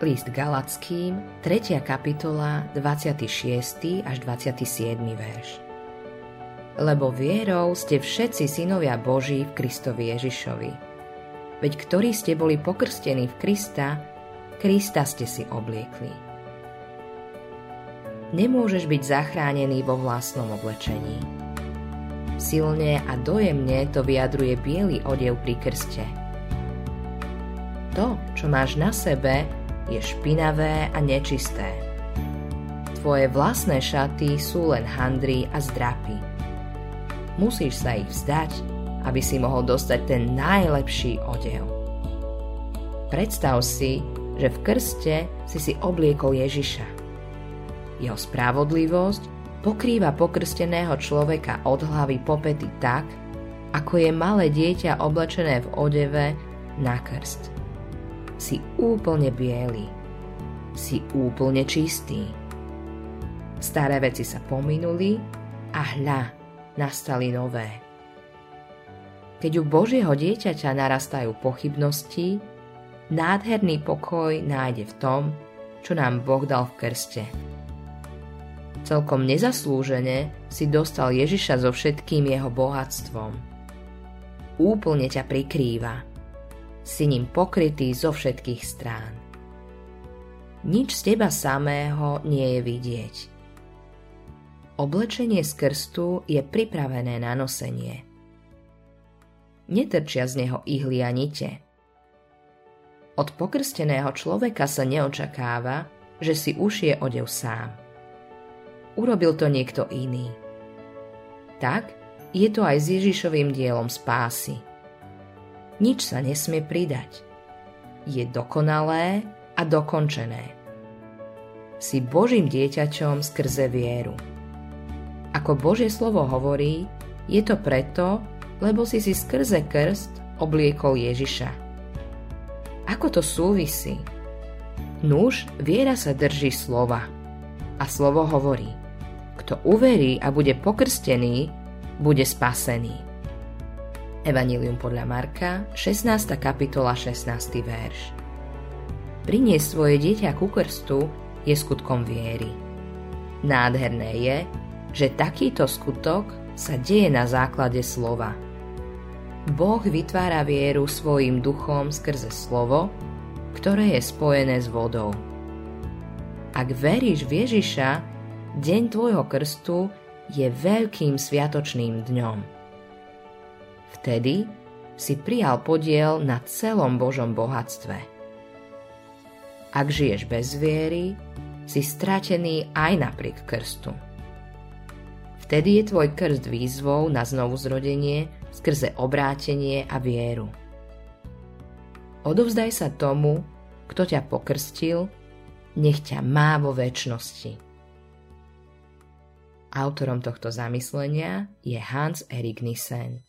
List Galackým, 3. kapitola, 26. až 27. verš. Lebo vierou ste všetci synovia Boží v Kristovi Ježišovi. Veď ktorí ste boli pokrstení v Krista, Krista ste si obliekli. Nemôžeš byť zachránený vo vlastnom oblečení. Silne a dojemne to vyjadruje biely odev pri krste. To, čo máš na sebe, je špinavé a nečisté. Tvoje vlastné šaty sú len handry a zdrapy. Musíš sa ich vzdať, aby si mohol dostať ten najlepší odev. Predstav si, že v krste si si obliekol Ježiša. Jeho spravodlivosť pokrýva pokrsteného človeka od hlavy po pety tak, ako je malé dieťa oblečené v odeve na krst si úplne biely. Si úplne čistý. Staré veci sa pominuli a hľa, nastali nové. Keď u Božieho dieťaťa narastajú pochybnosti, nádherný pokoj nájde v tom, čo nám Boh dal v krste. Celkom nezaslúžene si dostal Ježiša so všetkým jeho bohatstvom. Úplne ťa prikrýva – si ním pokrytý zo všetkých strán. Nič z teba samého nie je vidieť. Oblečenie z krstu je pripravené na nosenie. Netrčia z neho ihly a nite. Od pokrsteného človeka sa neočakáva, že si ušie odev sám. Urobil to niekto iný. Tak je to aj s Ježišovým dielom spásy – nič sa nesmie pridať. Je dokonalé a dokončené. Si Božím dieťačom skrze vieru. Ako Božie slovo hovorí, je to preto, lebo si si skrze krst obliekol Ježiša. Ako to súvisí? Nuž, viera sa drží slova. A slovo hovorí, kto uverí a bude pokrstený, bude spasený. Evangelium podľa Marka, 16. kapitola, 16. verš. Priniesť svoje dieťa ku krstu je skutkom viery. Nádherné je, že takýto skutok sa deje na základe slova. Boh vytvára vieru svojim duchom skrze slovo, ktoré je spojené s vodou. Ak veríš v Ježiša, deň tvojho krstu je veľkým sviatočným dňom. Vtedy si prijal podiel na celom Božom bohatstve. Ak žiješ bez viery, si stratený aj napriek krstu. Vtedy je tvoj krst výzvou na znovu zrodenie skrze obrátenie a vieru. Odovzdaj sa tomu, kto ťa pokrstil, nech ťa má vo väčšnosti. Autorom tohto zamyslenia je Hans Erik Nissen.